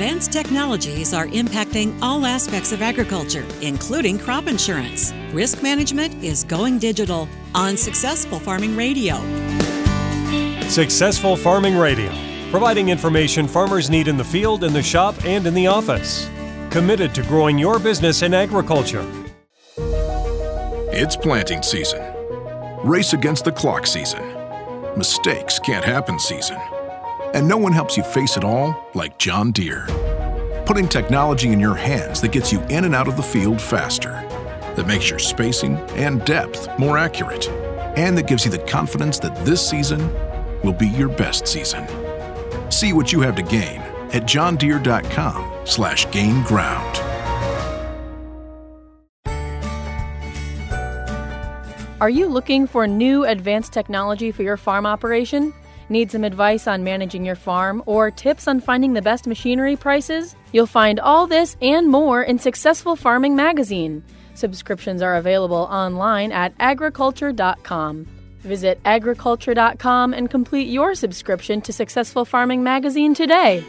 Advanced technologies are impacting all aspects of agriculture, including crop insurance. Risk management is going digital on Successful Farming Radio. Successful Farming Radio, providing information farmers need in the field, in the shop, and in the office. Committed to growing your business in agriculture. It's planting season. Race against the clock season. Mistakes can't happen season. And no one helps you face it all like John Deere. Putting technology in your hands that gets you in and out of the field faster, that makes your spacing and depth more accurate, and that gives you the confidence that this season will be your best season. See what you have to gain at johndeere.com slash gain ground. Are you looking for new advanced technology for your farm operation? Need some advice on managing your farm or tips on finding the best machinery prices? You'll find all this and more in Successful Farming Magazine. Subscriptions are available online at agriculture.com. Visit agriculture.com and complete your subscription to Successful Farming Magazine today.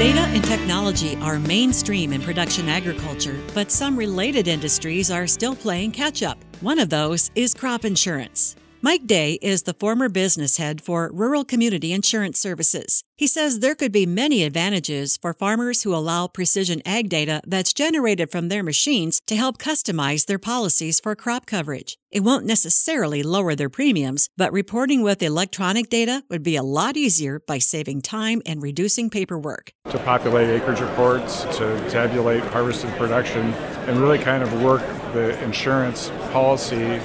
Data and technology are mainstream in production agriculture, but some related industries are still playing catch up. One of those is crop insurance. Mike Day is the former business head for Rural Community Insurance Services. He says there could be many advantages for farmers who allow precision ag data that's generated from their machines to help customize their policies for crop coverage. It won't necessarily lower their premiums, but reporting with electronic data would be a lot easier by saving time and reducing paperwork. To populate acreage reports, to tabulate harvested production, and really kind of work the insurance policy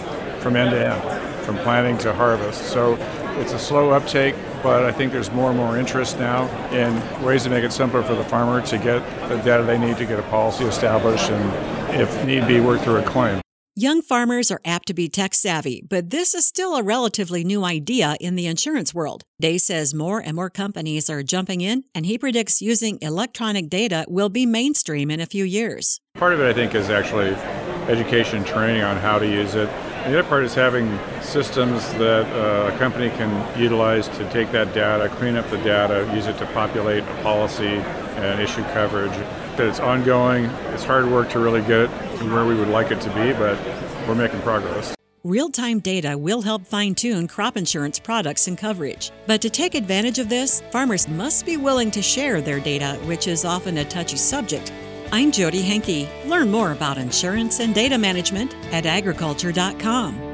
from end to end from planting to harvest. So it's a slow uptake, but I think there's more and more interest now in ways to make it simpler for the farmer to get the data they need to get a policy established and, if need be, work through a claim. Young farmers are apt to be tech savvy, but this is still a relatively new idea in the insurance world. Day says more and more companies are jumping in, and he predicts using electronic data will be mainstream in a few years. Part of it, I think, is actually education training on how to use it. The other part is having systems that uh, a company can utilize to take that data, clean up the data, use it to populate a policy and issue coverage. That it's ongoing. It's hard work to really get it to where we would like it to be, but we're making progress. Real time data will help fine tune crop insurance products and coverage. But to take advantage of this, farmers must be willing to share their data, which is often a touchy subject I'm Jody Henke. Learn more about insurance and data management at agriculture.com.